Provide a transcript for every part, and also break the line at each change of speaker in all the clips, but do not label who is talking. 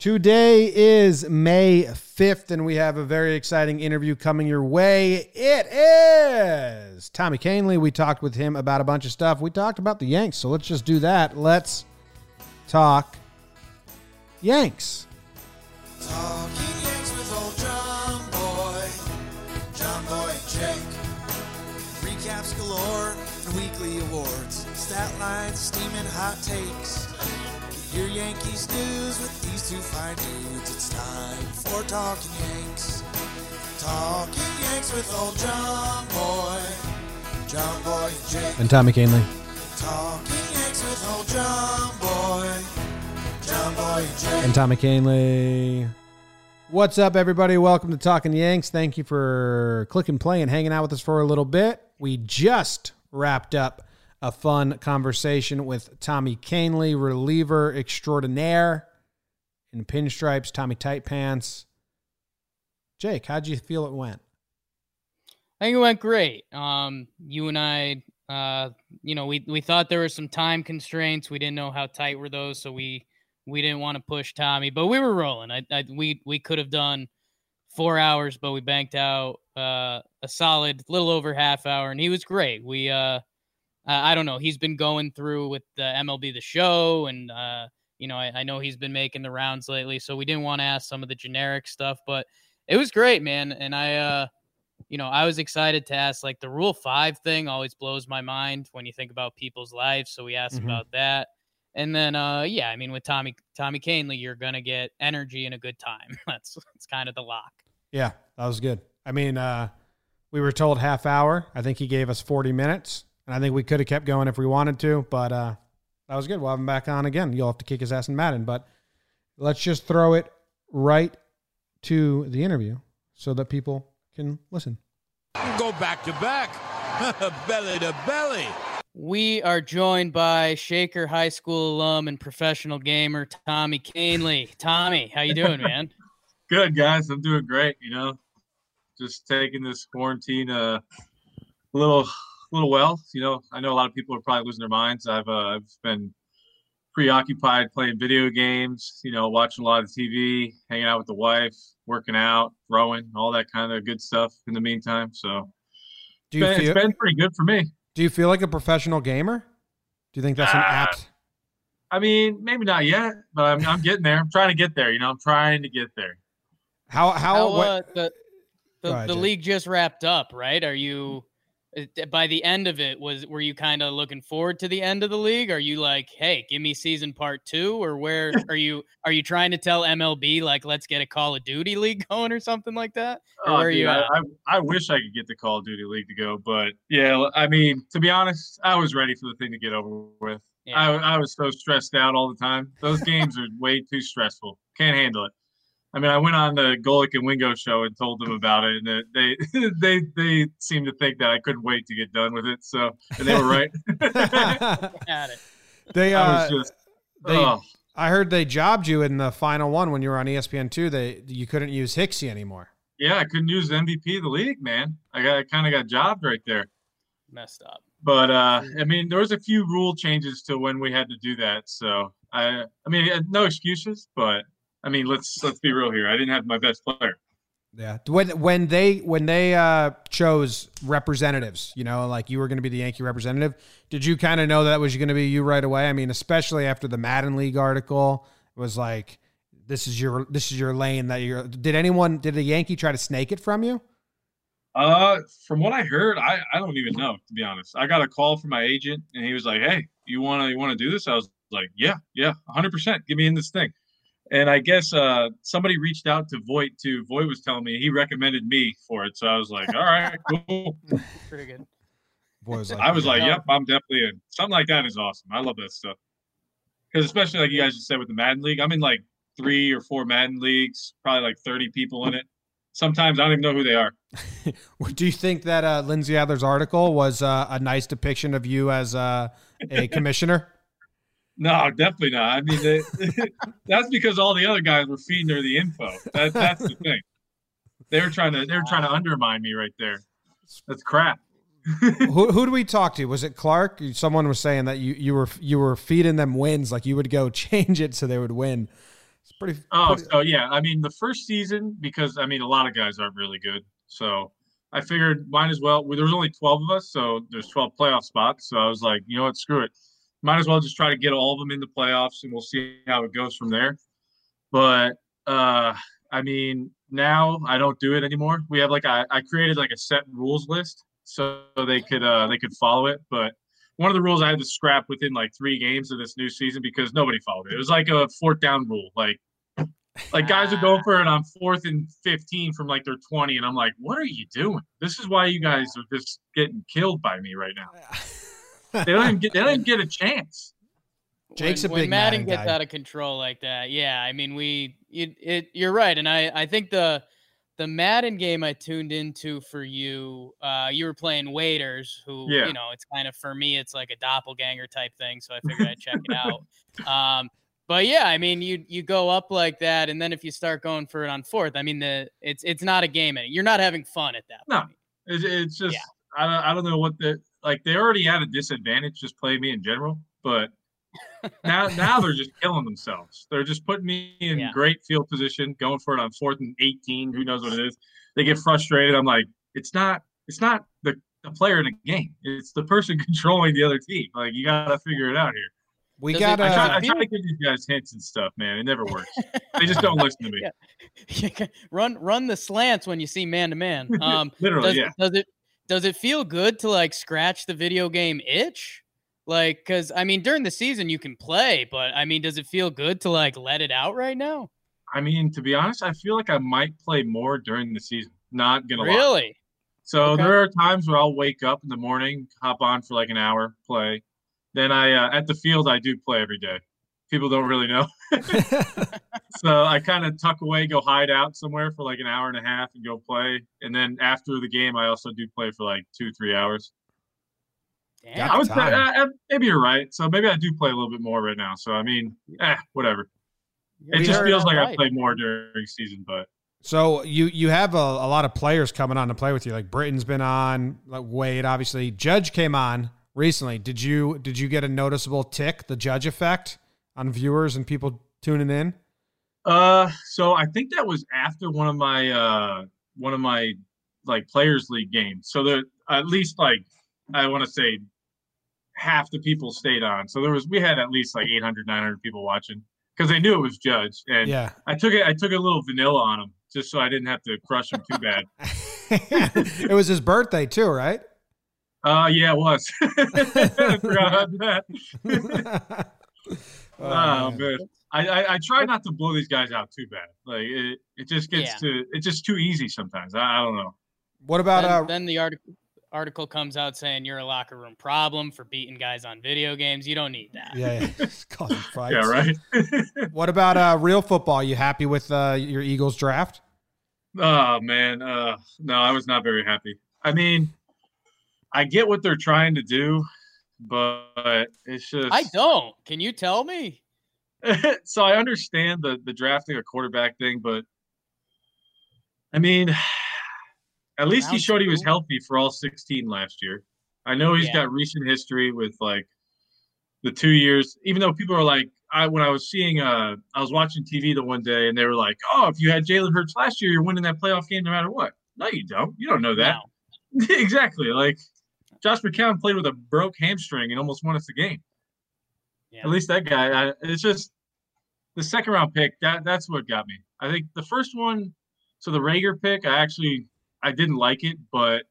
Today is May 5th, and we have a very exciting interview coming your way. It is Tommy Kahnle. We talked with him about a bunch of stuff. We talked about the Yanks, so let's just do that. Let's talk Yanks.
Talking two fine dudes. It's time for Talking Yanks. Talking Yanks with old John Boy, John Boy Jake.
And Tommy Kahnle.
Talking Yanks with old John Boy, John Boy Jake.
And Tommy Kahnle. What's up, everybody? Welcome to Talking Yanks. Thank you for clicking play and hanging out with us for a little bit. We just wrapped up a fun conversation with Tommy Kahnle, reliever extraordinaire in pinstripes, Tommy Tight Pants. Jake, how'd you feel it went?
I think it went great. Um, you and I, uh, you know, we we thought there were some time constraints. We didn't know how tight were those, so we we didn't want to push Tommy, but we were rolling. I, I we we could have done four hours, but we banked out uh, a solid little over half hour, and he was great. We uh, I, don't know, he's been going through with the MLB the Show, and uh, you know, I, I know he's been making the rounds lately, so we didn't want to ask some of the generic stuff, but it was great, man, and I. uh you know, I was excited to ask like the Rule Five thing always blows my mind when you think about people's lives. So we asked
Mhm.
about that, and then uh, yeah, I mean with Tommy Tommy Kahnle, you're gonna get energy and a good time. That's that's kind of the lock.
Yeah, that was good. I mean, uh, we were told half hour. I think he gave us 40 minutes, and I think we could have kept going if we wanted to, but uh, that was good. We'll have him back on again. You'll have to kick his ass in Madden, but let's just throw it right to the interview so that people can listen.
Go back to back, belly to belly.
We are joined by Shaker High School alum and professional gamer Tommy Kahnle. Tommy, how you doing, man?
Good guys, I'm doing great. You know, just taking this quarantine uh, a little, little well. You know, I know a lot of people are probably losing their minds. I've uh, I've been preoccupied playing video games. You know, watching a lot of TV, hanging out with the wife, working out, throwing, all that kind of good stuff. In the meantime, so
Do you
it's been,
feel,
it's been pretty good for me.
do you feel like a professional gamer? Do you think that's an
Ah.
apt?
I mean, maybe not yet, but I'm, I'm getting there. I'm trying to get there. You know, I'm trying to get there.
How, how,
How
what,
uh, the the,
ahead,
the league just wrapped up, right? Are you uh, Uh, by the end of it was were you kind of looking forward to the end of the league? Are you like, hey, give me season part two, or where are you? Are you trying to tell MLB like let's get a Call of Duty league going or something like that? Or
Oh,
are
dude,
you
I? I, I wish I could get the Call of Duty League to go, but yeah, I mean, to be honest, I was ready for the thing to get over with.
Yeah.
I, I was so stressed out all the time. Those games are way too stressful. Can't handle it. I mean, I went on the Golic and Wingo show and told them about it, and they they they seemed to think that I couldn't wait to get done with it. So, and they were right.
At it.
they,
I
uh,
was just,
they,
oh,
I heard they jobbed you in the final one when you were on ESPN two. They you couldn't use Hixie anymore.
yeah, I couldn't use the MVP of the league, man. I got kind of got jobbed right there.
Messed up.
but uh i mean there was a few rule changes to when we had to do that so i i mean uh, no excuses but i mean let's let's be real here i didn't have my best player
Yeah. When when they when they uh chose representatives, you know, like you were going to be the Yankee representative, did you kind of know that was going to be you right away? I mean, especially after the Madden League article it was like this is your this is your lane that you're Did anyone did a Yankee try to snake it from you?
uh from what i heard i i don't even know to be honest i got a call from my agent and he was like hey you want to you want to do this i was like yeah yeah 100% get me in this thing and i guess uh somebody reached out to Voit too Voit was telling me he recommended me for it so i was like all right cool
Pretty good.
Boy was like
I was like, yep, I'm definitely in. Something like that is awesome. I love that stuff. Because especially like you guys just said with the Madden League, I'm in like three or four Madden leagues, probably like 30 people in it. Sometimes I don't even know who they are.
Do you think that uh, Lindsey Adler's article was uh, a nice depiction of you as uh, a commissioner?
No, definitely not. I mean, they, that's because all the other guys were feeding her the info. That, that's the thing. They were trying to they were trying to undermine me right there. That's crap.
who, who do we talk to? Was it Clark? Someone was saying that you, you were you were feeding them wins, like you would go change it so they would win. It's pretty.
Oh,
pretty-
so yeah. I mean, the first season because I mean a lot of guys aren't really good, so I figured might as well. well, There was only twelve of us, so there's twelve playoff spots. So I was like, you know what, screw it. Might as well just try to get all of them in the playoffs, and we'll see how it goes from there. But uh, I mean, now I don't do it anymore. We have like I, I created like a set rules list so they could uh they could follow it, but one of the rules I had to scrap within like three games of this new season because nobody followed it. It was like a fourth down rule. Like like guys are going for it on fourth and fifteen from like their twenty, and I'm like, what are you doing? This is why you guys are just getting killed by me right now. They don't even get they don't even get a chance.
Jake's
when,
a
when
big
Madden
Madden
gets
guy.
out of control like that. Yeah, I mean, we it, it you're right, and I I think the the Madden game I tuned into for you, uh, you were playing waiters, who
Yeah.
you know, it's kind of for me, it's like a doppelganger type thing, so I figured I'd check it out. Um, but yeah, I mean, you you go up like that, and then if you start going for it on fourth, I mean, the it's it's not a game. You're not having fun at that
No.
point.
It's, it's just
Yeah.
I don't I don't know what the like they already had a disadvantage just playing me in general, but now now they're just killing themselves. They're just putting me in
Yeah.
great field position, going for it on fourth and eighteen. Who knows what it is? They get frustrated. I'm like, it's not it's not the, the player in the game. It's the person controlling the other team. Like you gotta figure it out here.
we
Does it-
got
I try,
uh,
I try to give these guys hints and stuff, man. It never works. they just don't listen to me.
Yeah. run run the slants when you see man to man. Um,
Literally,
does,
yeah.
does it does it feel good to like scratch the video game itch? Like, because I mean, during the season you can play, but I mean, does it feel good to like let it out right now?
I mean, to be honest, I feel like I might play more during the season. Not gonna lie.
Really?
So
Okay.
there are times where I'll wake up in the morning, hop on for like an hour, play. Then I uh, at the field I do play every day. People don't really know, so I kind of tuck away, go hide out somewhere for like an hour and a half, and go play. And then after the game, I also do play for like two, three hours.
Damn.
I would say
time.
uh, uh, maybe you're right. So maybe I do play a little bit more right now. So I mean, eh, whatever. It just feels
all
like I play more during season, but
So you you have a, a lot of players coming on to play with you. Like Britton's been on, like Wade obviously. Judge came on recently. Did you did you get a noticeable tick, the Judge effect on viewers and people tuning in?
Uh, so I think that was after one of my uh one of my like players league games. So there at least like I want to say half the people stayed on. So there was we had at least like 800 900 people watching because they knew it was Judge and
Yeah.
I took it I took a little vanilla on him just so I didn't have to crush him too bad.
it was his birthday too, right?
Uh yeah, it was. I forgot about that.
Oh,
Oh, man. I, I I try not to blow these guys out too bad. Like it, it just gets
Yeah.
to it's just too easy sometimes. I, I don't know.
What about
then,
uh
then the article article comes out saying you're a locker room problem for beating guys on video games. You don't need that.
yeah, yeah. Causing fights.
Yeah, right.
What about uh real football? You happy with uh your Eagles draft?
oh man, uh, no, I was not very happy. I mean, I get what they're trying to do, but it's just
I don't. Can you tell me?
so I understand the the drafting a quarterback thing, but I mean, at least he showed he was healthy for all 16 last year. I know he's
Yeah.
got recent history with like the two years, even though people are like, I when I was seeing uh I was watching TV the one day and they were like, Oh, if you had Jalen Hurts last year, you're winning that playoff game no matter what. No, you don't. You don't know that.
No.
exactly. Like Josh McCown played with a broke hamstring and almost won us the game.
Yeah.
At least that guy. I, it's just the second round pick. That that's what got me. I think the first one. So the Reagor pick, I actually I didn't like it, but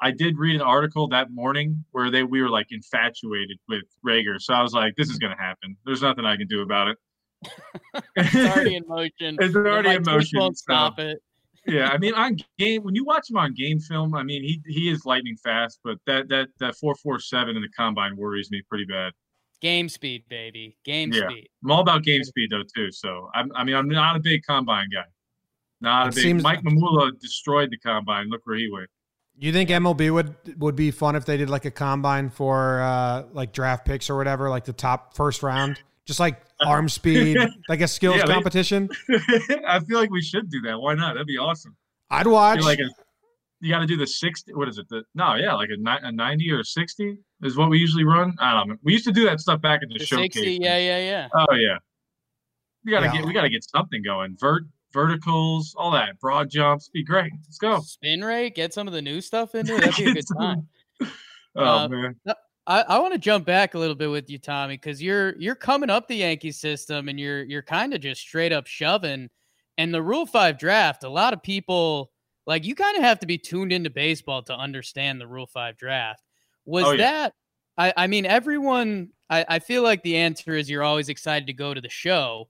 I did read an article that morning where they we were like infatuated with Reagor. So I was like, this is gonna happen. There's nothing I can do about it.
It's already in motion.
It's already in motion,
Won't
so-
stop it.
Yeah, I mean on game when you watch him on game film, I mean he he is lightning fast, but that that that four four seven in the combine worries me pretty bad.
Game speed, baby. Game
Yeah.
speed.
I'm all about game speed though too. So I'm, I mean I'm not a big combine guy. Not a
It
big.
seems-
Mike Mamula destroyed the combine. Look where he went.
You think MLB would would be fun if they did like a combine for uh like draft picks or whatever, like the top first round, just like arm speed, like a skills
Yeah,
competition?
I feel like we should do that. Why not? That'd be awesome.
I'd watch.
Like a, you got to do the sixty. What is it? The no, yeah, like a, a ninety or a sixty is what we usually run. I don't know. We used to do that stuff back at the,
The
showcase.
60, yeah, yeah, yeah.
Oh yeah. We gotta
Yeah.
get we gotta get something going. Vert verticals, all that, broad jumps, be great. Let's go.
Spin rate, get some of the new stuff in there. That'd be a good time.
Oh
Uh,
man.
I, I want to jump back a little bit with you, Tommy, because you're you're coming up the Yankee system and you're you're kind of just straight up shoving. And the Rule Five draft, a lot of people like you kind of have to be tuned into baseball to understand the Rule Five draft. Was
Oh, yeah.
that? I, I mean, everyone. I, I feel like the answer is you're always excited to go to the show,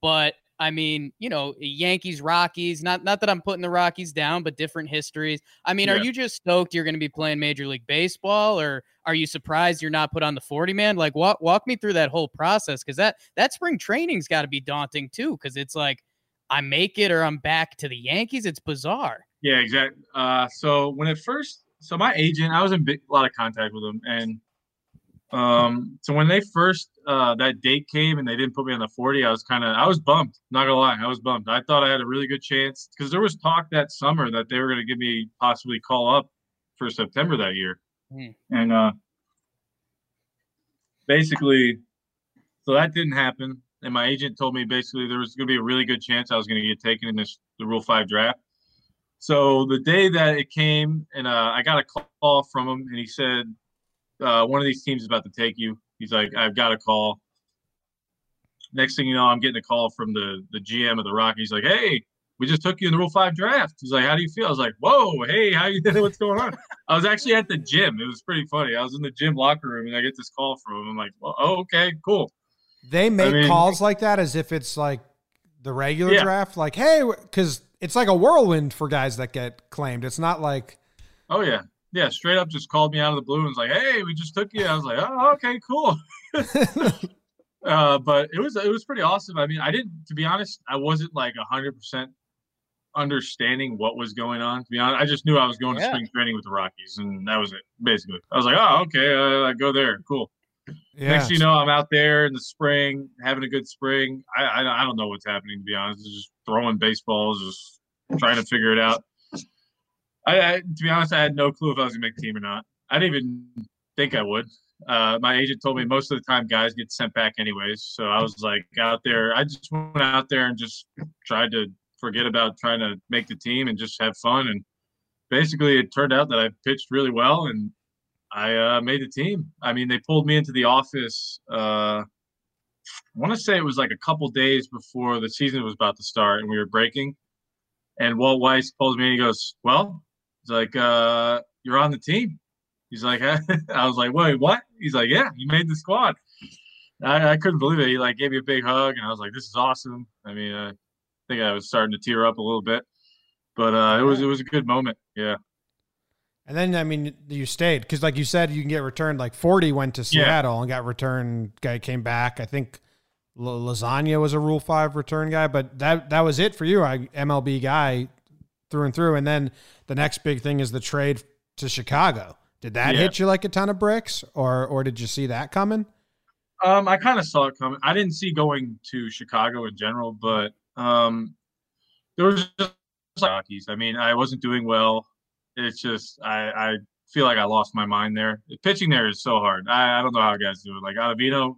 but I mean, you know, Yankees, Rockies. Not not that I'm putting the Rockies down, but different histories. I mean, are you just stoked you're going to be playing Major League Baseball, or are you surprised you're not put on the 40 man? Like, walk walk me through that whole process because that that spring training's got to be daunting too. Because it's like I make it or I'm back to the Yankees. It's bizarre.
Yeah, exactly. Uh, so when it first, so my agent, I was in big, a lot of contact with him, and um, so when they first uh, that date came and they didn't put me on the forty, I was kind of, I was bummed. Not gonna lie, I was bummed. I thought I had a really good chance because there was talk that summer that they were gonna give me possibly call up for September that year,
Hmm.
and uh, basically, so that didn't happen. And my agent told me basically there was gonna be a really good chance I was gonna get taken in this the Rule Five draft. So the day that it came, and uh, I got a call from him, and he said, uh, "One of these teams is about to take you." He's like, "I've got a call." Next thing you know, I'm getting a call from the the GM of the Rockies, like, "Hey, we just took you in the Rule Five draft." He's like, "How do you feel?" I was like, "Whoa, hey, how you doing? What's going on?" I was actually at the gym. It was pretty funny. I was in the gym locker room, and I get this call from him. I'm like, "Well, oh, okay, cool."
They make
mean-
calls like that as if it's like the regular
Yeah.
draft. Like, hey, because it's like a whirlwind for guys that get claimed. It's not like
Oh yeah, yeah. Straight up, just called me out of the blue and was like, "Hey, we just took you." I was like, "Oh, okay, cool." uh, but it was it was pretty awesome. I mean, I didn't, to be honest, I wasn't like hundred percent understanding what was going on. To be honest, I just knew I was going
Yeah.
to spring training with the Rockies, and that was it. Basically, I was like, "Oh, okay, uh, I go there, cool."
yeah.
Next, you know, I'm out there in the spring, having a good spring. I, I I don't know what's happening to be honest. Just throwing baseballs, just trying to figure it out. I, I to be honest, I had no clue if I was gonna make the team or not. I didn't even think I would. Uh, my agent told me most of the time guys get sent back anyways. So I was like out there. I just went out there and just tried to forget about trying to make the team and just have fun. And basically, it turned out that I pitched really well and I uh, made the team. I mean, they pulled me into the office. Uh, I want to say it was like a couple days before the season was about to start, and we were breaking. And Walt Weiss pulls me and he goes, "Well, he's like, uh, you're on the team." He's like, I was like, "Wait, what?" He's like, "Yeah, you made the squad." I, I couldn't believe it. He like gave me a big hug, and I was like, "This is awesome." I mean, I think I was starting to tear up a little bit, but uh, it was it was a good moment. Yeah.
And then I mean, you stayed because, like you said, you can get returned. Like forty went to
Yeah.
Seattle and got returned. Guy came back. I think Lasagna was a Rule Five return guy, but that that was it for you. I MLB guy through and through. And then the next big thing is the trade to Chicago. Did that
Yeah.
hit you like a ton of bricks, or or did you see that coming?
Um, I kind of saw it coming. I didn't see going to Chicago in general, but um, there was just like Rockies. I mean, I wasn't doing well. It's just I, I feel like I lost my mind there. Pitching there is so hard. I, I don't know how guys do it. Like Ottavino,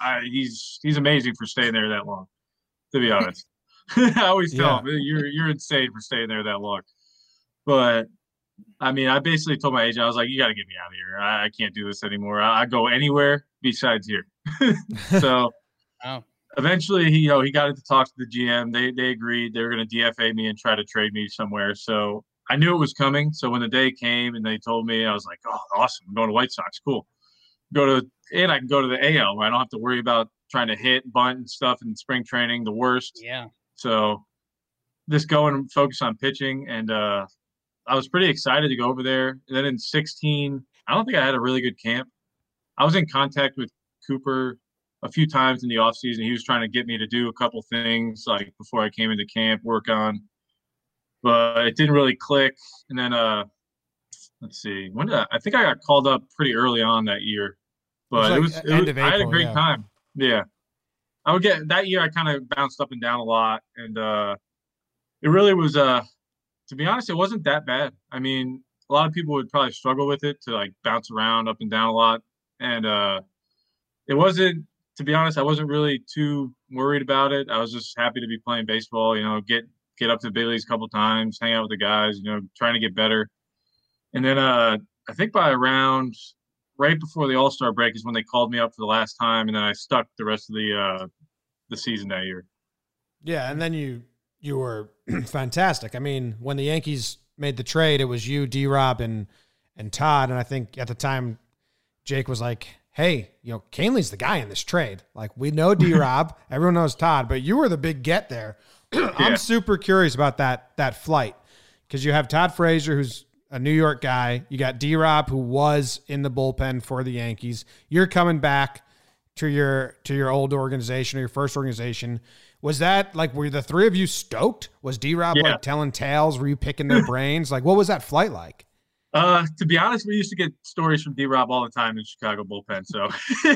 I, he's he's amazing for staying there that long. To be honest, I always tell him you're you're insane for staying there that long. But I mean, I basically told my agent, I was like, you got to get me out of here. I, I can't do this anymore. I, I go anywhere besides here. so
Oh,
eventually, he, you know, he got into talks to the GM. They they agreed they were going to DFA me and try to trade me somewhere. So I knew it was coming. So when the day came and they told me, I was like, oh, awesome! I'm going to White Sox. Cool. Go to and I can go to the AL where I don't have to worry about trying to hit, bunt, and stuff in spring training. The worst.
yeah.
So just go and focus on pitching. And uh, I was pretty excited to go over there. And then in 16, I don't think I had a really good camp. I was in contact with Cooper a few times in the offseason. He was trying to get me to do a couple things like before I came into camp, work on. But it didn't really click. And then uh let's see, when did I, I think I got called up pretty early on that year. But
like
it was, it
end
was
of
I had a great
yeah.
time. Yeah. I would get that year I kind of bounced up and down a lot and uh it really was uh to be honest it wasn't that bad. I mean, a lot of people would probably struggle with it to like bounce around up and down a lot and uh it wasn't to be honest, I wasn't really too worried about it. I was just happy to be playing baseball. You know, get get up to the big leagues a couple times, hang out with the guys. You know, trying to get better. And then uh, I think by around right before the All Star break is when they called me up for the last time, and then I stuck the rest of the uh, the season that year.
Yeah, and then you you were fantastic. I mean, when the Yankees made the trade, it was you, D Rob, and and Todd. And I think at the time, Jake was like, "Hey, you know, Kahnle's the guy in this trade. Like, we know D Rob, everyone knows Todd, but you were the big get there." I'm
Yeah.
super curious about that that flight because you have Todd Frazier, who's a New York guy. You got D Rob, who was in the bullpen for the Yankees. You're coming back to your to your old organization or your first organization. Was that like were the three of you stoked? Was D Rob
Yeah.
like telling tales? Were you picking their brains? Like what was that flight like?
Uh, to be honest, we used to get stories from D Rob all the time in Chicago bullpen. So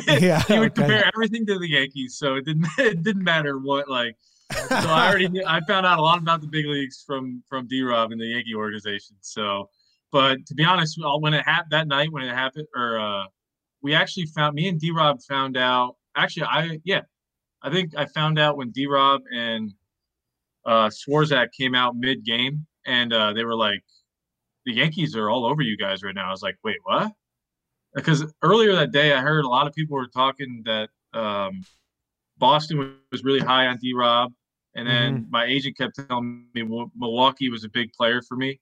Yeah,
he would
okay.
compare everything to the Yankees. So it didn't it didn't matter what like. So I already knew, I found out a lot about the big leagues from from D Rob and the Yankee organization. So, but to be honest, uh, when it happened that night when it happened, or uh, we actually found me and D Rob found out. Actually, I yeah, I think I found out when D Rob and uh, Swarzak came out mid game, and uh, they were like, "The Yankees are all over you guys right now." I was like, "Wait, what?" Because earlier that day, I heard a lot of people were talking that um, Boston was- was really high on D Rob, and then my agent kept telling me Milwaukee was a big player for me.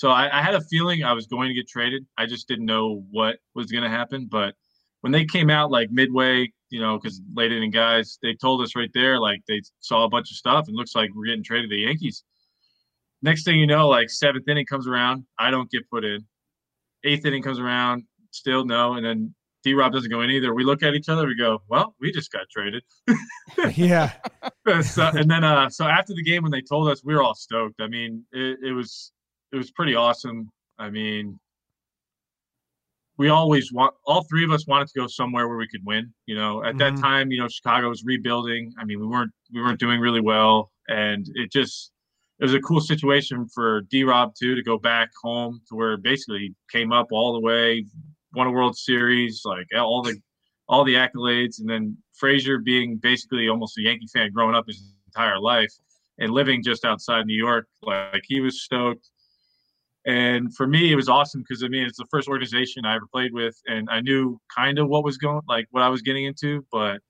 So I, I had a feeling I was going to get traded. I just didn't know what was going to happen. But when they came out like midway, you know, because late inning guys, they told us right there, like they saw a bunch of stuff and looks like we're getting traded to the Yankees. Next thing you know, like seventh inning comes around, I don't get put in. Eighth inning comes around, still no, and then D Rob doesn't go in either. We look at each other, we go, "Well, we just got traded."
yeah.
so, and then uh so after the game when they told us we were all stoked i mean it, it was it was pretty awesome. I mean we always want all three of us wanted to go somewhere where we could win you know? At
Mhm.
that time you know chicago was rebuilding. I mean we weren't we weren't doing really well. And it just it was a cool situation for d rob too to go back home to where basically came up all the way won a world series like all the all the accolades, and then Frazier being basically almost a Yankee fan growing up his entire life and living just outside New York, like he was stoked. And for me, it was awesome because I mean, it's the first organization I ever played with, and I knew kind of what was going, like what I was getting into, but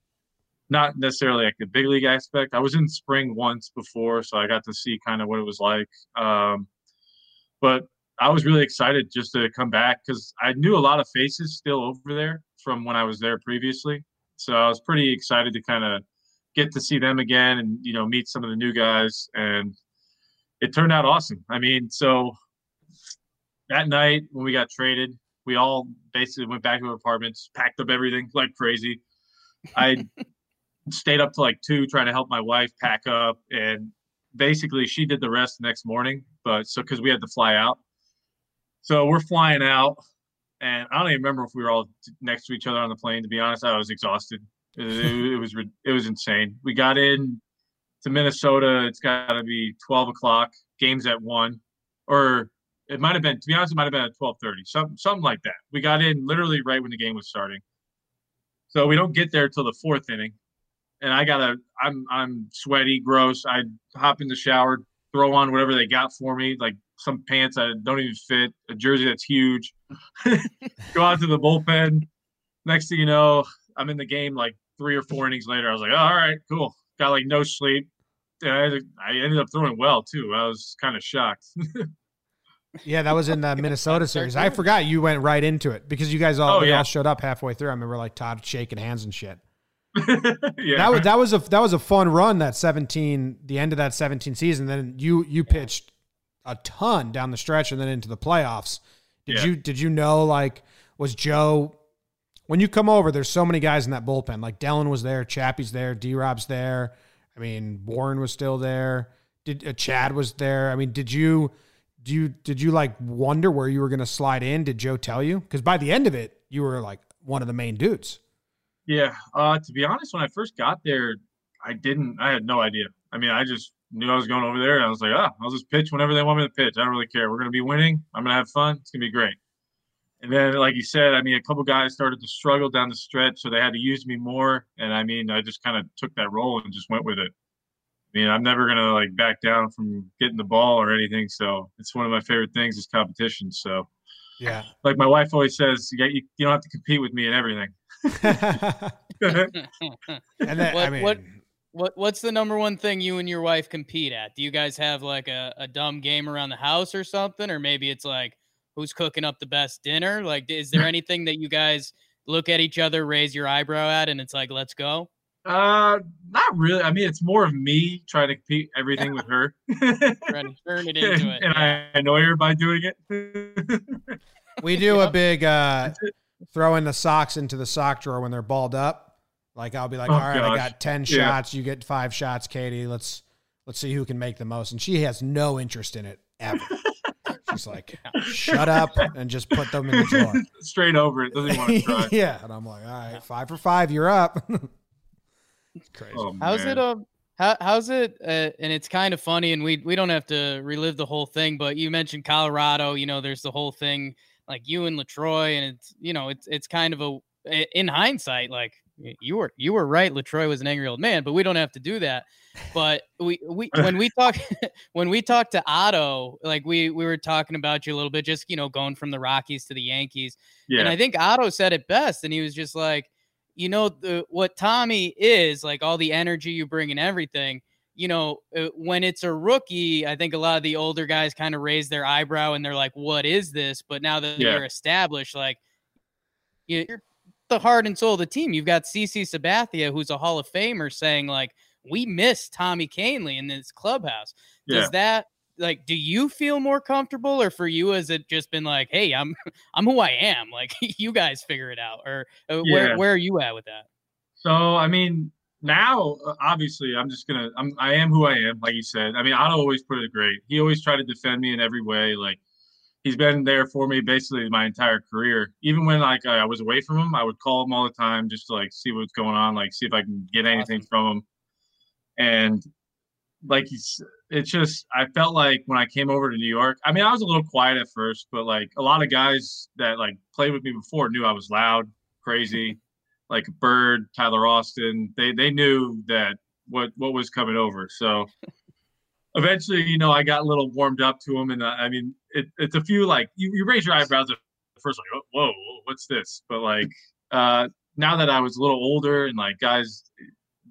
not necessarily like the big league aspect. I was in spring once before, so I got to see kind of what it was like. Um, but I was really excited just to come back because I knew a lot of faces still over there from when I was there previously. So I was pretty excited to kind of get to see them again and you know meet some of the new guys and it turned out awesome. I mean, so that night when we got traded, we all basically went back to our apartments, packed up everything like crazy. I stayed up to like two trying to help my wife pack up and basically she did the rest the next morning, but so cuz we had to fly out. So we're flying out, and I don't even remember if we were all next to each other on the plane. To be honest, I was exhausted. It, it, it was it was insane. We got in to Minnesota. It's got to be twelve o'clock. Games at one, or it might have been. To be honest, it might have been at twelve thirty. Some something like that. We got in literally right when the game was starting. So we don't get there till the fourth inning, and I gotta. I'm I'm sweaty, gross. I hop in the shower, throw on whatever they got for me, like some pants that don't even fit, a jersey that's huge. Go out to the bullpen. Next thing you know, I'm in the game like three or four innings later. I was like, oh, all right, cool. Got like no sleep. And I, I ended up throwing well too. I was kind of shocked.
Yeah, that was in the Minnesota series. I forgot you went right into it because you guys all
Oh, yeah.
all showed up halfway through. I remember like Todd shaking hands and shit.
yeah.
That was that was a that was a fun run that 17 the end of that 17 season then you you pitched a ton down the stretch and then into the playoffs. Did
Yeah.
you did you know like was Joe when you come over there's so many guys in that bullpen like Dellin was there, Chappie's there, D-Rob's there. I mean Warren was still there. Did uh, Chad was there. I mean did you do you did you like wonder where you were going to slide in? Did Joe tell you? Cuz by the end of it you were like one of the main dudes.
Yeah. Uh, to be honest, when I first got there, I didn't. I had no idea. I mean, I just knew I was going over there, and I was like, ah, I'll just pitch whenever they want me to pitch. I don't really care. We're gonna be winning. I'm gonna have fun. It's gonna be great. and then, like you said, I mean, a couple guys started to struggle down the stretch, so they had to use me more. And I mean, I just kind of took that role and just went with it. I mean, I'm never gonna like back down from getting the ball or anything. So it's one of my favorite things is competition. So
Yeah.
like my wife always says, you, got, you, you don't have to compete with me in everything.
and then,
What-
I mean,
what- What what's the number one thing you and your wife compete at? Do you guys have like a, a dumb game around the house or something? Or maybe it's like who's cooking up the best dinner? Like is there anything that you guys look at each other, raise your eyebrow at, and it's like, let's go?
Uh, not really. I mean, it's more of me trying to compete everything with her,
Trying to turn it into it.
and. I annoy her by doing it.
we do a big uh, throwing the socks into the sock drawer when they're balled up. Like I'll be like,
Oh,
all right, I got ten
Yeah.
shots, you get five shots, Katie. Let's let's see who can make the most. And she has no interest in it ever. She's like, shut up and just put them in the drawer.
Straight over it. Doesn't even want to try.
yeah, and I'm like, all right, five for five, you're up. It's crazy.
Oh,
How's it um how, how's it uh, and it's kind of funny and we we don't have to relive the whole thing but you mentioned Colorado you know there's the whole thing like you and Latroy and it's you know it's it's kind of a in hindsight like you were you were right Latroy was an angry old man but we don't have to do that but we we when we talk when we talk to Otto like we we were talking about you a little bit just you know going from the Rockies to the Yankees
Yeah.
and I think Otto said it best. And he was just like, you know, the, what Tommy is like, all the energy you bring and everything. You know, uh, when it's a rookie, I think a lot of the older guys kind of raise their eyebrow and they're like, "What is this?" But now that
Yeah.
you're established, like you- you're the heart and soul of the team. You've got CC Sabathia, who's a Hall of Famer, saying like, "We miss Tommy Kahnle in this clubhouse."
yeah.
Does that like do you feel more comfortable or for you has it just been like hey i'm i'm who i am like you guys figure it out or uh, where
Yeah.
where are you at with that
So I mean, now uh, obviously I'm just gonna I'm I am who I am, like you said. I mean, Otto always put it great. He always tried to defend me in every way. Like he's been there for me basically my entire career. Even when like I was away from him, I would call him all the time just to like see what's going on, like see if I can get anything
Awesome.
from him. And like he's it's just I felt like when I came over to New York, I mean I was a little quiet at first, but like a lot of guys that like played with me before knew I was loud, crazy, like Bird, Tyler Austin. They they knew that what what was coming over. So eventually, you know, I got a little warmed up to them, and uh, I mean, it, it's a few like you, you raise your eyebrows at first, like "Oh, whoa, whoa, what's this? But like uh, now that I was a little older and like guys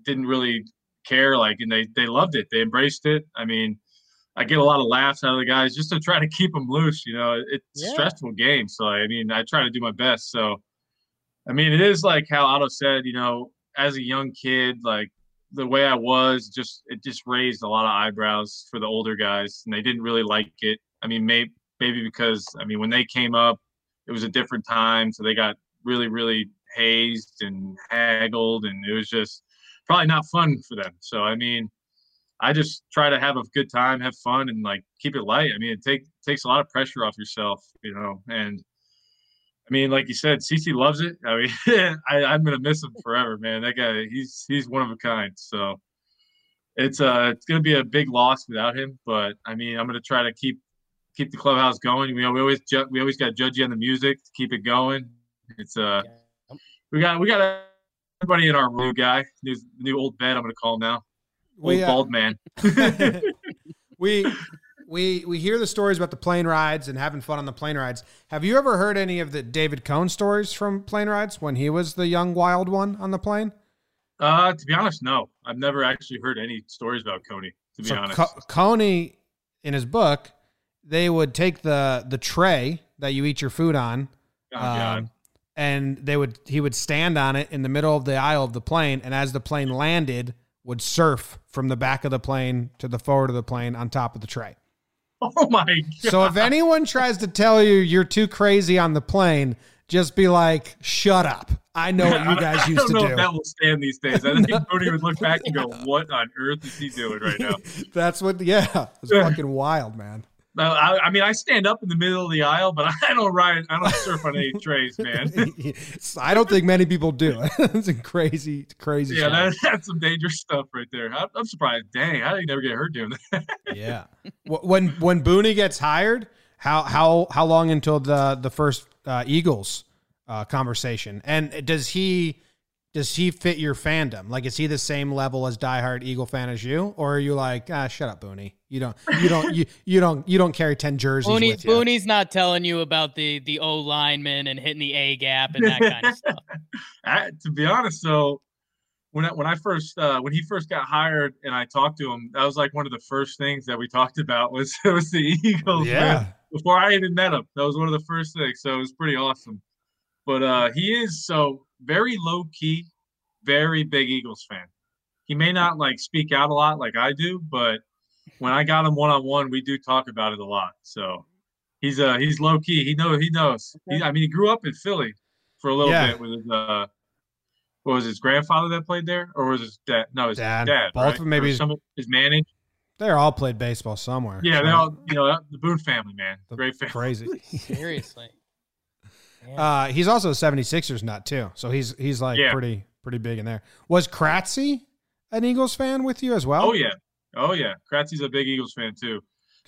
didn't really care, like, and they they loved it, they embraced it. I mean. I get a lot of laughs out of the guys just to try to keep them loose. You know, it's
Yeah.
a stressful game. So, I mean, I try to do my best. So, I mean, it is like how Otto said, you know, as a young kid, like the way I was, just it just raised a lot of eyebrows for the older guys, and they didn't really like it. I mean, maybe maybe because I mean, when they came up, it was a different time, so they got really, really hazed and haggled, and it was just probably not fun for them. So, I mean, I just try to have a good time, have fun, and like keep it light. I mean, it take takes a lot of pressure off yourself, you know, and. I mean, like you said, CC loves it. I mean, I, I'm gonna miss him forever, man. That guy, he's he's one of a kind. So it's uh it's gonna be a big loss without him. But I mean, I'm gonna try to keep keep the clubhouse going. You know, we always ju- we always got Judgy on the music to keep it going. It's uh we got we got everybody in our new guy, new new old bed. I'm gonna call him now, old
We, uh,
bald man.
we we we hear the stories about the plane rides and having fun on the plane rides. Have you ever heard any of the David Cone stories from plane rides when he was the young wild one on the plane?
Uh, to be honest, no, I've never actually heard any stories about Coney. To be
so
honest,
Co- Coney, in his book, they would take the the tray that you eat your food on,
oh,
um, and they would he would stand on it in the middle of the aisle of the plane, and as the plane landed, would surf from the back of the plane to the forward of the plane on top of the tray.
oh my God.
So if anyone tries to tell you you're too crazy on the plane, just be like, "Shut up! I know what you guys
I
used
don't
to
know
do."
if that will stand these days. I think Cody would look back and go, "What on earth is he doing right now?"
That's what. Yeah, it's fucking wild, man.
I, I mean, I stand up in the middle of the aisle, but I don't ride. I don't surf on any trays, man.
I don't think many people do. it's a crazy, crazy.
yeah, that, that's some dangerous stuff right there. I'm, I'm surprised. Dang, how did he never get hurt doing that?
yeah. When when Booney gets hired, how how how long until the the first uh, Eagles uh, conversation. And does he does he fit your fandom? Like, is he the same level as diehard Eagle fan as you, or are you like, ah, shut up, Booney? You don't, you don't, you you don't, you don't carry ten jerseys
Booney,
with you.
Booney's not telling you about the the O lineman and hitting the A gap and that kind of stuff.
I, to be honest, though, when I, when I first uh, when he first got hired and I talked to him, that was like one of the first things that we talked about was was the Eagles.
Yeah.
man. Before I even met him, that was one of the first things. So it was pretty awesome. But uh, he is so very low key, very big Eagles fan. He may not like speak out a lot like I do, but when I got him one on one, we do talk about it a lot. So he's uh he's low key. He know he knows. He, I mean, he grew up in Philly for a little
Yeah.
bit with his uh what was his grandfather that played there, or was his dad? No, his
Dad.
dad.
Both
right?
of them, maybe
Or
his-
some his manage.
They're all played baseball somewhere.
Yeah, they
right?
all you know the Boone family, man,
The-
great family.
crazy.
Seriously.
Uh, he's also a 76ers nut too. So he's he's like
Yeah.
pretty pretty big in there. Was Kratzy an Eagles fan with you as well?
Oh yeah, oh yeah. Kratzy's a big Eagles fan too.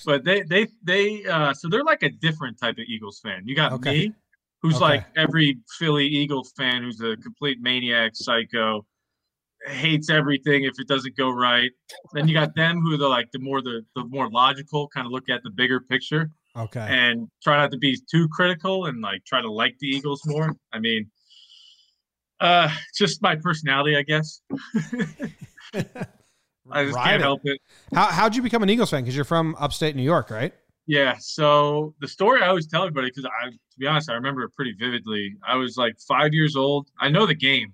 But they they they uh so they're like a different type of Eagles fan. You got
Okay.
me, who's
Okay.
like every Philly Eagles fan who's a complete maniac, psycho, hates everything if it doesn't go right. Then you got them who are the like the more the the more logical, kind of look at the bigger picture
Okay.
and try not to be too critical and like try to like the Eagles more. I mean, uh, just my personality, I guess. I just can't
it.
help it.
How how'd you become an Eagles fan? Because you're from upstate New York, right?
Yeah. So the story I always tell everybody, because I, to be honest, I remember it pretty vividly. I was like five years old. I know the game.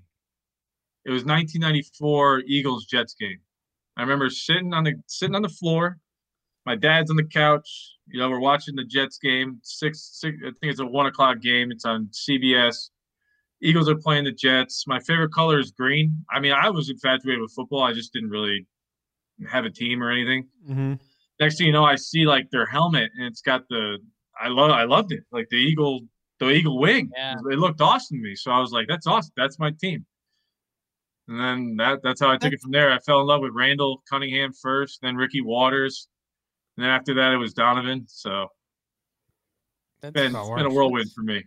It was 1994 Eagles Jets game. I remember sitting on the sitting on the floor. My dad's on the couch. You know, we're watching the Jets game. Six, six I think it's a one o'clock game. It's on CBS. Eagles are playing the Jets. My favorite color is green. I mean, I was infatuated with football. I just didn't really have a team or anything
Mm-hmm.
next thing you know, I see like their helmet and it's got the I love I loved it. Like the eagle the eagle wing.
Yeah.
It looked awesome to me. So I was like, that's awesome. That's my team. And then that that's how I took it from there. I fell in love with Randall Cunningham first, then Ricky Watters. And then after that it was Donovan. So
That's,
been,
how
it's
it
been a whirlwind for me.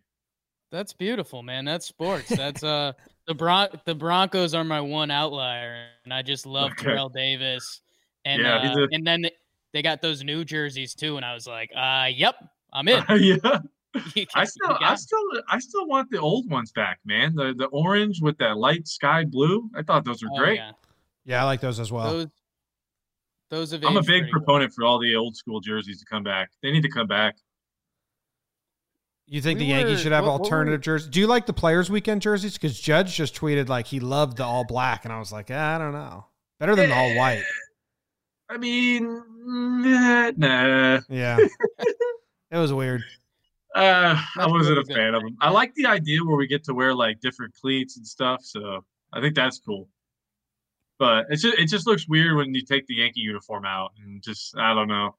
that's beautiful, man. That's sports. That's uh the Bron- the Broncos are my one outlier, and I just love
Okay.
Terrell Davis. And
Yeah,
uh,
a-
and then they- they got those new jerseys too, and I was like, uh, yep, I'm in.
yeah. I still I still I still want the old ones back, man. The the orange with that light sky blue. I thought those were
Oh,
great.
yeah.
Yeah, I like those as well.
Those those have
I'm a big
pretty well.
proponent for all the old school jerseys to come back. They need to come back.
You think
We
the Yankees
were-
should have
what- what
alternative jerseys? Do you like the Players Weekend jerseys? Because Judge just tweeted like he loved the all black, and I was like, ah, I don't know, better than the all eh, white.
I mean, nah, nah.
Yeah, it was weird.
Uh, I wasn't
really
a
good,
fan of them. I like the idea where we get to wear like different cleats and stuff. So I think that's cool. But it's just it just looks weird when you take the Yankee uniform out and just I don't know.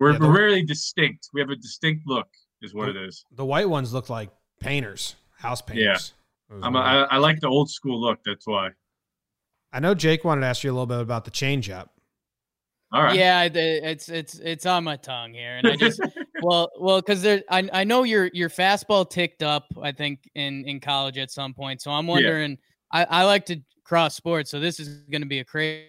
We're,
Yeah, the-
we're really distinct. We have a distinct look, is what it is.
The white ones look like painters, house painters. It was
I'm a,
weird.
I, I like the old school look. That's why.
I know Jake wanted to ask you a little bit about the changeup.
All right.
Yeah, it's it's it's on my tongue here, and I just well well because there I I know your your fastball ticked up I think in in college at some point, so I'm wondering I I like to cross sports, so this is going to be a crazy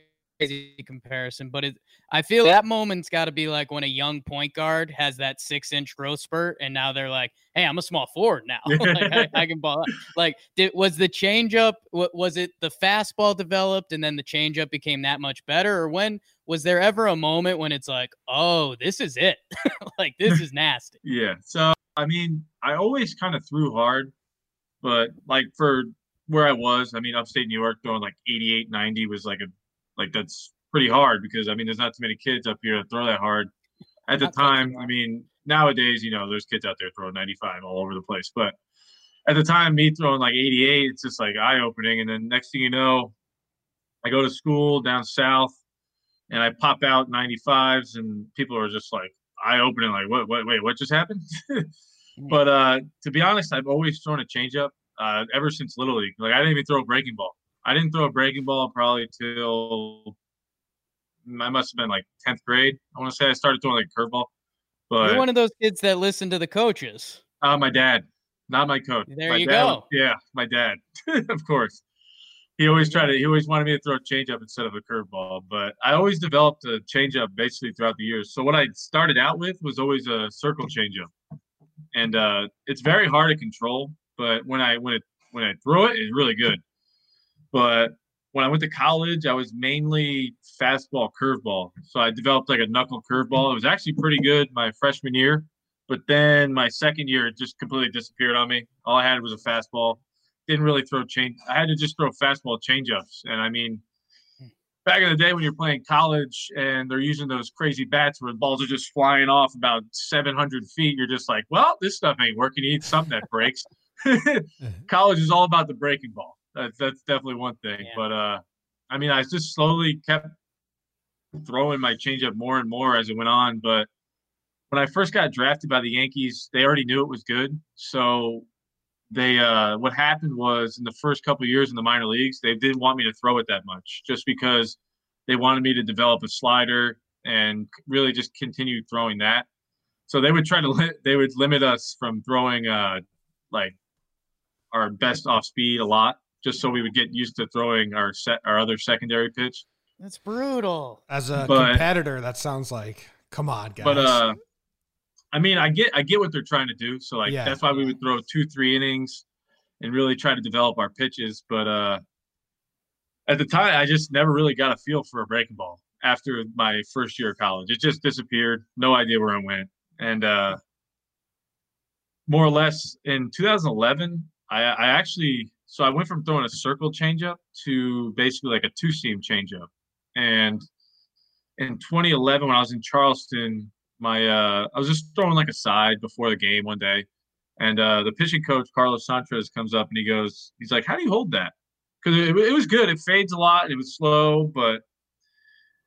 comparison, but it I feel that moment's got to be like when a young point guard has that six inch growth spurt, and now they're like, hey, I'm a small forward now, like, I, I can ball. out. Like, did was the changeup? wa- Was it the fastball developed, and then the changeup became that much better, or when? was there ever a moment when it's like, oh, this is it? like this is nasty.
Yeah. So I mean, I always kind of threw hard, but like for where I was, I mean, upstate New York throwing like 88, 90 was like a like that's pretty hard because I mean, there's not too many kids up here that throw that hard. At the time, I mean, nowadays, you know, there's kids out there throwing 95 all over the place, but at the time, me throwing like 88, it's just like eye opening. And then next thing you know, I go to school down south and I pop out 95s, and people are just like eye opening, like, what, what, wait, what just happened? but uh, to be honest, I've always thrown a changeup uh, ever since Little League. Like, I didn't even throw a breaking ball. I didn't throw a breaking ball probably till I must have been like 10th grade. I want to say I started throwing like a curveball. But
You're one of those kids that listen to the coaches.
uh, my dad, Not my coach.
There
my
you
dad,
go.
Yeah, my dad, of course. He always tried to. He always wanted me to throw a changeup instead of a curveball. But I always developed a changeup basically throughout the years. So what I started out with was always a circle changeup, and uh, it's very hard to control. But when I when it when I throw it, it's really good. But when I went to college, I was mainly fastball curveball. So I developed like a knuckle curveball. It was actually pretty good my freshman year. But then my second year, it just completely disappeared on me. All I had was a fastball. Didn't really throw change. I had to just throw fastball changeups. And I mean, back in the day when you're playing college and they're using those crazy bats where the balls are just flying off about 700 feet, you're just like, well, this stuff ain't working. You need something that breaks. college is all about the breaking ball. That's that's definitely one thing.
Yeah.
But uh, I mean, I just slowly kept throwing my changeup more and more as it went on. But when I first got drafted by the Yankees, they already knew it was good. So they uh, what happened was in the first couple of years in the minor leagues, they didn't want me to throw it that much, just because they wanted me to develop a slider and really just continue throwing that. So they would try to li- they would limit us from throwing uh, like our best off speed a lot, just so we would get used to throwing our set our other secondary pitch.
That's brutal.
As a
But-
competitor, that sounds like, come on, guys.
But uh, I mean, I get I get what they're trying to do. So like
Yeah.
that's why we would throw two three innings and really try to develop our pitches. But uh, at the time, I just never really got a feel for a breaking ball after my first year of college. It just disappeared. No idea where it went. And uh, more or less in 2011, I, I actually so I went from throwing a circle changeup to basically like a two seam changeup. And in 2011, when I was in Charleston, my uh, I was just throwing like a side before the game one day, and uh, the pitching coach Carlos Sanchez comes up and he goes, he's like, "How do you hold that?" Because it, it was good. It fades a lot. It was slow, but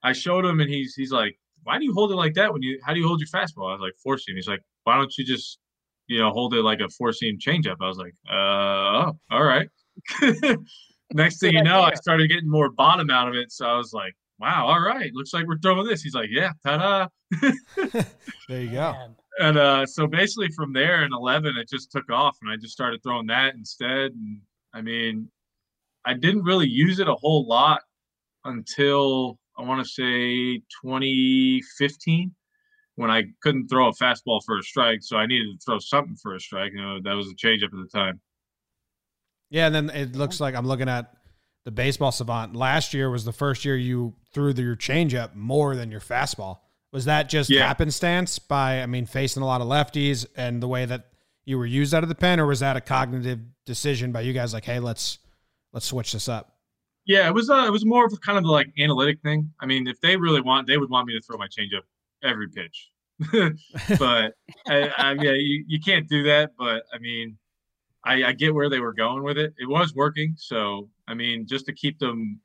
I showed him, and he's he's like, "Why do you hold it like that? When you how do you hold your fastball?" I was like, "Four seam." He's like, "Why don't you just you know hold it like a four seam changeup?" I was like, "Uh, oh, all right." Next thing you know, I started getting more bottom out of it, so I was like, "Wow, all right, looks like we're throwing this." He's like, "Yeah, ta-da!"
there you go.
And uh, so basically from there in 11 it just took off and i just started throwing that instead and i mean i didn't really use it a whole lot until i want to say 2015 when i couldn't throw a fastball for a strike so i needed to throw something for a strike you know that was a changeup at the time
Yeah, and then it looks like I'm looking at the baseball savant. Last year was the first year you threw the, your changeup more than your fastball. Was that just
Yeah.
happenstance by, I mean, facing a lot of lefties and the way that you were used out of the pen, or was that a cognitive decision by you guys? Like, hey, let's let's switch this up.
yeah it was uh, it was more of a kind of like analytic thing i mean if they really want they would want me to throw my changeup every pitch but I, I yeah, you, you can't do that. But I mean, I, I get where they were going with it. It was working, so I mean, just to keep them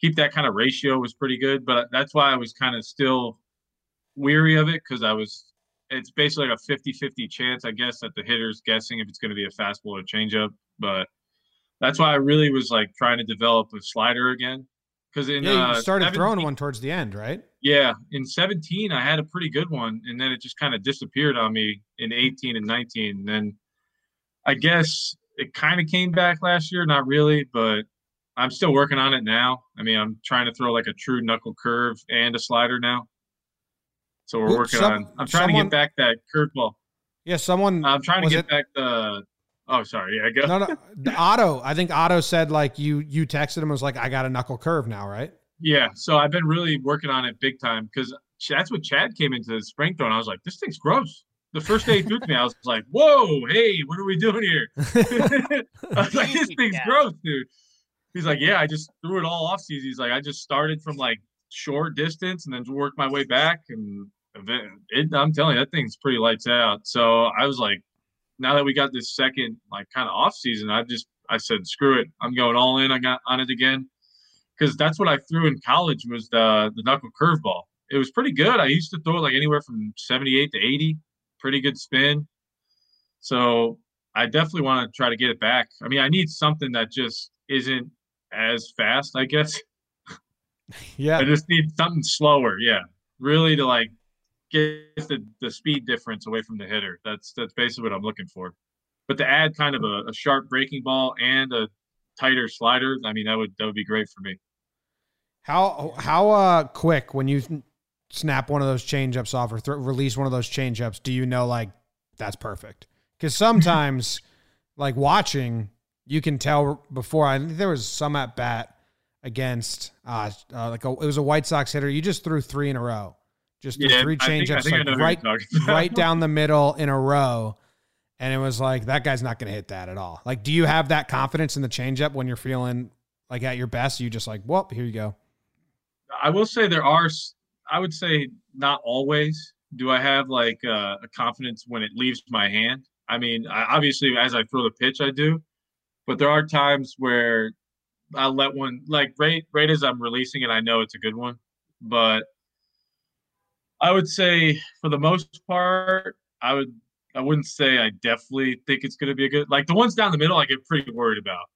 keep that kind of ratio was pretty good. But that's why I was kind of still weary of it because I was. It's basically like a 50-50 chance, I guess, that the hitter's guessing if it's going to be a fastball or changeup. But that's why I really was like trying to develop a slider again. Because in
Yeah, you
uh,
started throwing one towards the end, right?
yeah, in 17 I had a pretty good one, and then it just kind of disappeared on me in 18 and 19. And then I guess it kind of came back last year, not really, but I'm still working on it now. I mean, I'm trying to throw like a true knuckle curve and a slider now. So we're working
some-
on. I'm trying to get back that curveball.
Yeah, someone.
I'm trying to get
it-
back the. Oh, sorry. Yeah, go.
no, no, the Otto. I think Otto said like you you texted him and was like, I got a knuckle curve now, right?
Yeah, so I've been really working on it big time because that's what Chad came into the spring throw, and I was like, this thing's gross. The first day he threw me, I was like, whoa, hey, what are we doing here? I was like, this thing's
Chad.
gross, dude. He's like, yeah, I just threw it all off season. He's like, I just started from like short distance and then worked my way back. And it, I'm telling you, that thing's pretty lights out. So I was like, now that we got this second like kind of off season, I just I said, screw it, I'm going all in. I got on it again because that's what I threw in college was the the knuckle curveball. It was pretty good. I used to throw it like anywhere from 78 to 80, pretty good spin. So I definitely want to try to get it back. I mean, I need something that just isn't as fast, I guess.
Yeah.
I just need something slower, yeah. Really to like get the, the speed difference away from the hitter. That's that's basically what I'm looking for. But to add kind of a, a sharp breaking ball and a tighter slider, I mean, that would that would be great for me.
How how uh quick when you snap one of those changeups off or th- release one of those changeups, do you know like that's perfect? Because sometimes, like watching, you can tell before. I think there was some at bat against uh, uh like a, it was a White Sox hitter. You just threw three in a row, just
Yeah,
three
I I
changeups like
know who you're
right right down the middle in a row. And it was like that guy's not going to hit that at all. Like, do you have that confidence in the changeup when you're feeling like at your best? You just like, well, here you go.
I will say there are. I would say not always. Do I have like uh, a confidence when it leaves my hand? I mean, I, obviously, as I throw the pitch, I do. But there are times where I'll let one like right right as I'm releasing it, I know it's a good one. But I would say for the most part, I would I wouldn't say I definitely think it's going to be a good. Like the ones down the middle, I get pretty worried about.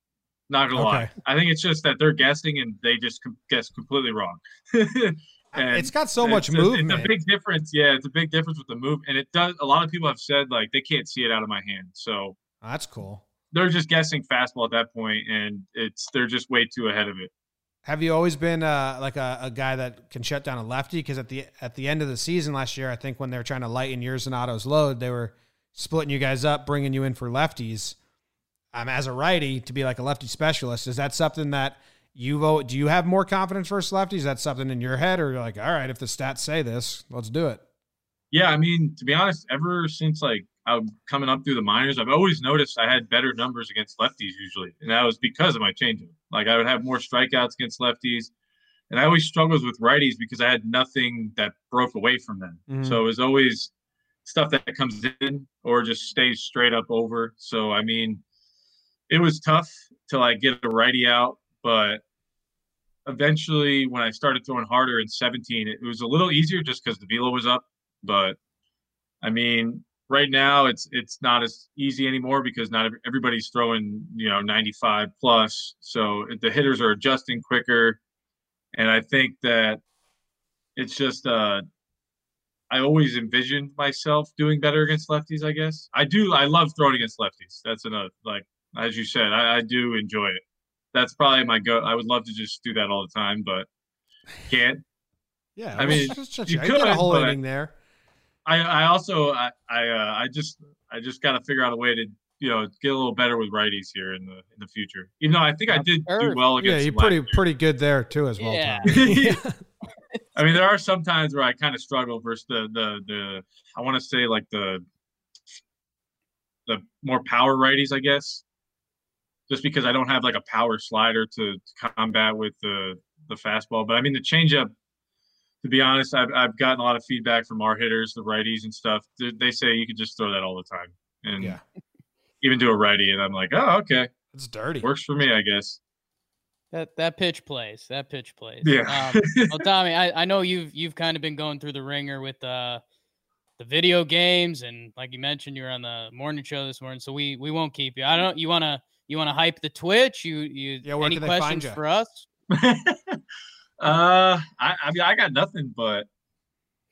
Not gonna lie, I think it's just that they're guessing and they just guess completely wrong. And
it's got so much movement.
It's a big difference. Yeah, it's a big difference with the move, and it does. A lot of people have said like they can't see it out of my hand, so
that's cool.
they're just guessing fastball at that point, and it's they're just way too ahead of it.
Have you always been uh, like a, a guy that can shut down a lefty? Because at the at the end of the season last year, I think when they were trying to lighten yours and Otto's load, they were splitting you guys up, bringing you in for lefties. Um, as a righty, to be like a lefty specialist, is that something that you vote? Do you have more confidence versus lefties? Is that something in your head, or you're like, all right, if the stats say this, let's do it?
Yeah, I mean, to be honest, ever since like I'm coming up through the minors, I've always noticed I had better numbers against lefties usually, and that was because of my changeup. Like I would have more strikeouts against lefties, and I always struggled with righties because I had nothing that broke away from them.
Mhm.
So it was always stuff that comes in or just stays straight up over. So I mean, it was tough to like get a righty out, but eventually when I started throwing harder in 17, it was a little easier just because the velo was up. But I mean, right now it's it's not as easy anymore because not everybody's throwing you know 95 plus. So the hitters are adjusting quicker, and I think that it's just uh I always envisioned myself doing better against lefties. I guess I do. I love throwing against lefties. That's another like as you said. I, I do enjoy it. That's probably my go. I would love to just do that all the time, but can't.
Yeah,
I mean,
let's just-
you
you got a whole inning there.
I I also I I uh, I just I just got to figure out a way to you know get a little better with righties here in the in the future. You know, I think I did do
Earth.
well
Yeah, you're pretty
last
pretty good there too as well.
Yeah.
Tommy.
I mean, there are some times where I kind of struggle versus the the the I want to say like the the more power righties, I guess, just because I don't have like a power slider to, to combat with the the fastball. But I mean, the changeup. To be honest, I've I've gotten a lot of feedback from our hitters, the righties and stuff. They, they say you could just throw that all the time, and
yeah,
even do a righty, and I'm like, oh, okay,
it's dirty.
works for me, I guess.
That that pitch plays. That pitch plays.
Yeah.
Um, well, Tommy, I, I know you've you've kind of been going through the ringer with uh the video games and like you mentioned, you're on the morning show this morning, so we we won't keep you. I don't. You wanna you wanna hype the Twitch? You you
Yeah,
any
can they find
questions
ya?
for us?
uh, I, I mean, I got nothing, but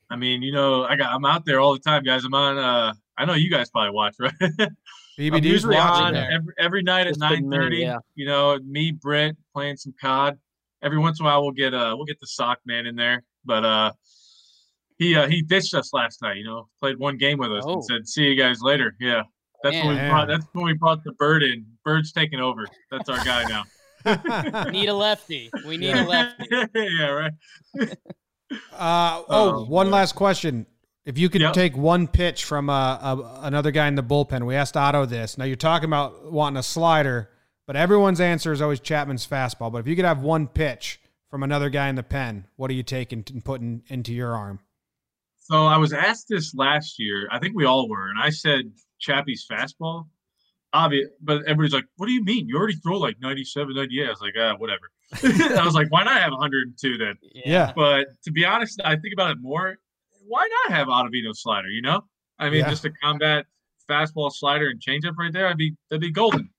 I mean, you know, I got I'm out there all the time, guys. I'm on. Uh, I know you guys probably watch, right? I'm
BBD's
usually
watching
on
there.
every, every night at
Just been
9:30.
yeah.
You know, me, Brent, playing some COD. Every once in a while, we'll get uh, we'll get the sock man in there, but uh, he uh, he ditched us last night. You know, played one game with us
Oh.
and said, "See you guys later." Yeah, that's when we brought. That's when we brought the bird in. Bird's taking over. That's our guy now.
Need a lefty. We need
Yeah.
a lefty.
yeah, right.
Uh, oh,
Oh,
one
boy.
last question. If you could
Yep.
take one pitch from uh, uh, another guy in the bullpen, we asked Otto this. Now you're talking about wanting a slider, but everyone's answer is always Chapman's fastball. But if you could have one pitch from another guy in the pen, what are you taking and putting into your arm?
So I was asked this last year. I think we all were, and I said Chappie's fastball. Obvious, but everybody's like, "What do you mean? You already throw like 97, 98." I was like, "Ah, whatever." I was like, "Why not have 102 then?"
Yeah.
But to be honest, I think about it more. Why not have Ottavino slider? You know, I mean,
Yeah.
just a combat fastball, slider, and changeup right there, I'd be that'd be golden.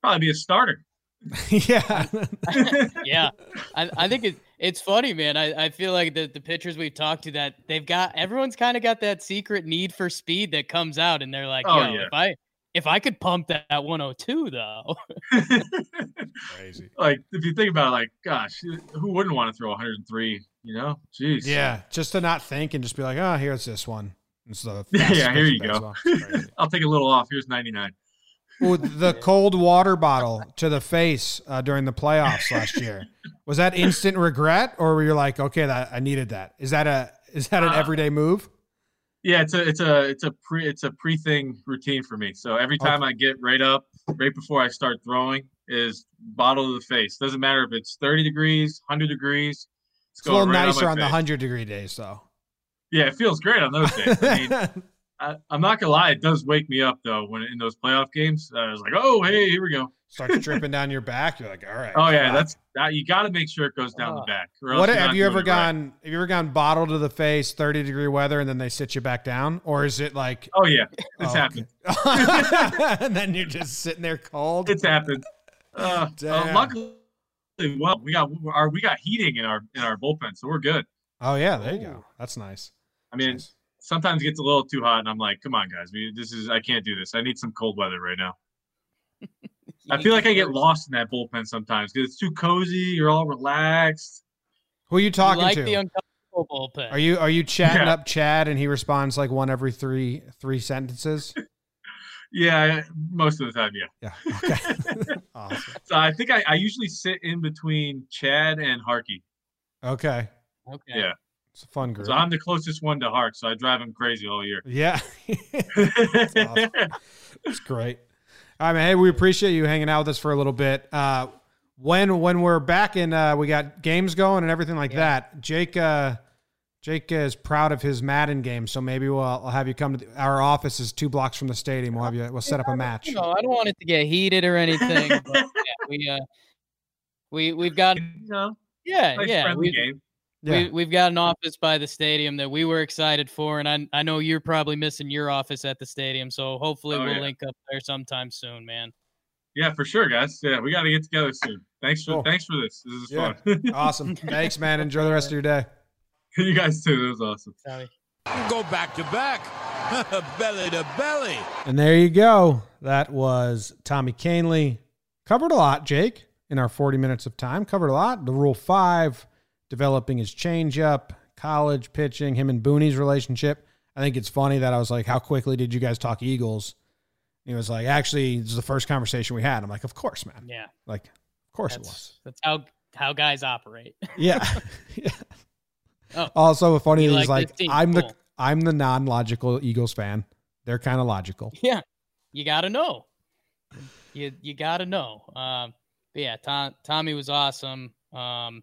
Probably be a starter.
yeah.
yeah, I, I think it, it's funny, man. I, I feel like the, the pitchers we've talked to that they've got everyone's kind of got that secret need for speed that comes out, and they're like,
Oh,
"Yo,
yeah.
if I If I could pump that at 102 though,
Crazy.
like if you think about it, like gosh, who wouldn't want to throw 103? You know, jeez.
Yeah, just to not think and just be like, oh, here's this one. It's the
Yeah, here you go.
baseball. It's crazy.
I'll take a little off. Here's 99.
Ooh, the cold water bottle to the face uh, during the playoffs last year was that instant regret, or were you like, okay, that I needed that? Is that a is that an
Uh,
everyday move?
Yeah, it's a it's a it's a pre it's a pre thing routine for me. So every time I get right up, right before I start throwing, is bottle to the face. Doesn't matter if it's 30 degrees, 100 degrees.
It's a little
right
nicer on the hundred degree days, though.
Yeah, it feels great on those days. I mean, I, I'm not gonna lie, it does wake me up though when in those playoff games. I was like, oh hey, here we go.
Starts dripping down your back. You're like, all right.
Oh yeah,
fuck.
that's that. You got to make sure it goes down the
Oh.
back.
What have you ever
it right.
gone? Have you ever gone bottle to the face, thirty degree weather, and then they sit you back down, or is it like,
Oh yeah, it's
Oh,
happened.
okay. and then you're just sitting there cold?
It's happened. Uh, uh, luckily, well, we got our we got heating in our in our bullpen, so we're good.
oh yeah, there you go. That's nice.
I mean,
Nice.
Sometimes it gets a little too hot, and I'm like, come on, guys, we, this is I can't do this. I need some cold weather right now. I feel like I get lost in that bullpen sometimes because it's too cozy. You're all relaxed.
Who are you
You
talking
like
to?
the uncomfortable bullpen.
Are you are you chatting
Yeah.
up Chad and he responds like one every three three sentences?
Yeah, most of the time, yeah.
Yeah. Okay. awesome.
So I think I, I usually sit in between Chad and Harky.
Okay.
Okay.
Yeah.
It's a fun group.
So I'm the closest one to Hart, so I drive him crazy all year.
yeah. awesome. It's great. All right, man. Hey, we appreciate you hanging out with us for a little bit. Uh, when when we're back and uh, we got games going and everything like
Yeah.
that, Jake uh, Jake is proud of his Madden game, so maybe we'll I'll have you come to the, our office is two blocks from the stadium. We'll have you we'll set up a match.
You know, I don't want it to get heated or anything. but yeah, we uh, we we've got
you know,
yeah
nice
yeah
friendly
we've,
game.
Yeah.
we, we've got an office by the stadium that we were excited for, and I I know you're probably missing your office at the stadium, so hopefully
Oh,
we'll
yeah.
link up there sometime soon, man.
Yeah, for sure, guys. Yeah, we got to get together soon. Thanks for
Cool.
thanks for this. This is
Yeah.
fun.
awesome. Thanks, man. Enjoy the rest of your day.
you guys too. That was awesome.
Sorry.
Go back to back. belly to belly.
And there you go. That was Tommy Kahnle. Covered a lot, Jake, in our 40 minutes of time. Covered a lot. The Rule 5, developing his changeup, college pitching, him and Booney's relationship. I think it's funny that I was like, How quickly did you guys talk Eagles? He was like, Actually, this is the first conversation we had. I'm like, Of course, man.
Yeah,
Like, of course it was.
that's that's how how guys operate.
Yeah. yeah.
Oh.
Also, funny is
like
like. I'm the I'm the non-logical Eagles fan. They're kind of logical.
Yeah, you got to know. You you got to know. Um, but yeah, Tom, Tommy was awesome. Um,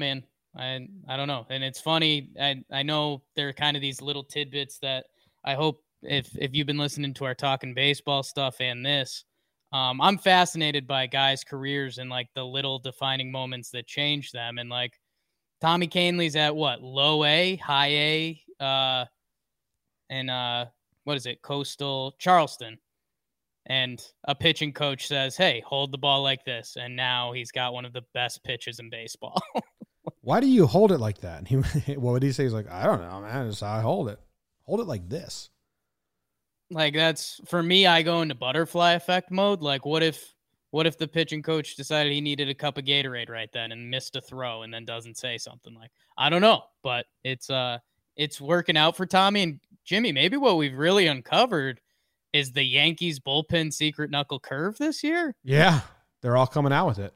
man, I I don't know, and it's funny. I I know there are kind of these little tidbits that I hope if if you've been listening to our talking baseball stuff and this, um, I'm fascinated by guys' careers and like the little defining moments that change them, and like Tommy Kahnle's at what low A, high A, uh, and uh, what is it, Coastal Charleston, and a pitching coach says, "Hey, hold the ball like this," and now he's got one of the best pitches in baseball.
Why do you hold it like that? And he, what would he say? He's like, I don't know, man. It's how I hold it. Hold it like this.
like that's for me. I go into butterfly effect mode. Like, what if, what if the pitching coach decided he needed a cup of Gatorade right then and missed a throw and then doesn't say something like, I don't know, but it's uh, it's working out for Tommy and Jimmy. Maybe what we've really uncovered is the Yankees bullpen secret knuckle curve this year.
Yeah, they're all coming out with it.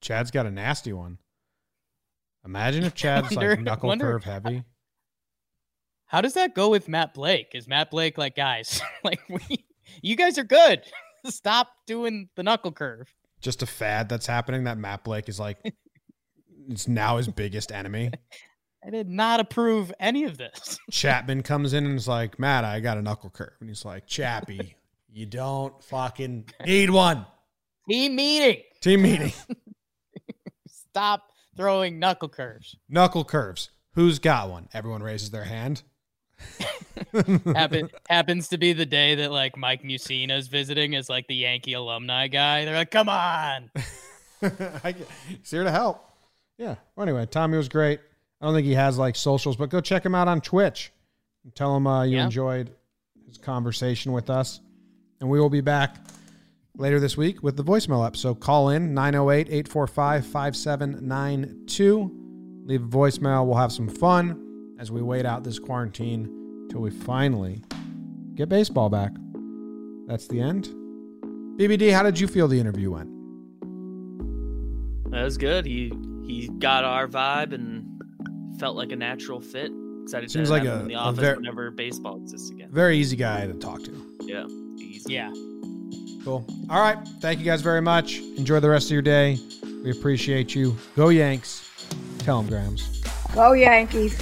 Chad's got a nasty one. Imagine if Chad's
wonder-
like knuckle
wonder-
curve heavy.
How does that go with Matt Blake? Is Matt Blake like guys? like we, you guys are good. Stop doing the knuckle curve.
Just a fad that's happening that Matt Blake is like, it's now his biggest enemy.
I did not approve any of this.
Chapman comes in and is like, Matt, I got a knuckle curve. And he's like, Chappie, you don't fucking need one.
Team meeting.
Team meeting.
Stop throwing knuckle curves.
Knuckle curves. Who's got one? Everyone raises their hand.
Happen happens to be the day that like Mike Mussina is visiting as like the Yankee alumni guy. They're like, come on.
I get- He's here to help. Yeah. Well, anyway, Tommy was great. I don't think he has like socials, but go check him out on Twitch. Tell him uh, you
Yeah.
enjoyed his conversation with us. And we will be back later this week with the voicemail up. So call in 908 845 5792. Leave a voicemail. We'll have some fun as we wait out this quarantine till we finally get baseball back. That's the end. BBD, how did you feel the interview went?
That was good. He he got our vibe and felt like a natural fit. Excited
Seems
to
like
have
a-
him in the
a
office
ver-
whenever baseball exists again.
Very easy guy to talk to.
Yeah, easy.
Yeah.
Cool. All right. Thank you guys very much. Enjoy the rest of your day. We appreciate you. Go Yanks. Tell them, Grams.
Go Yankees.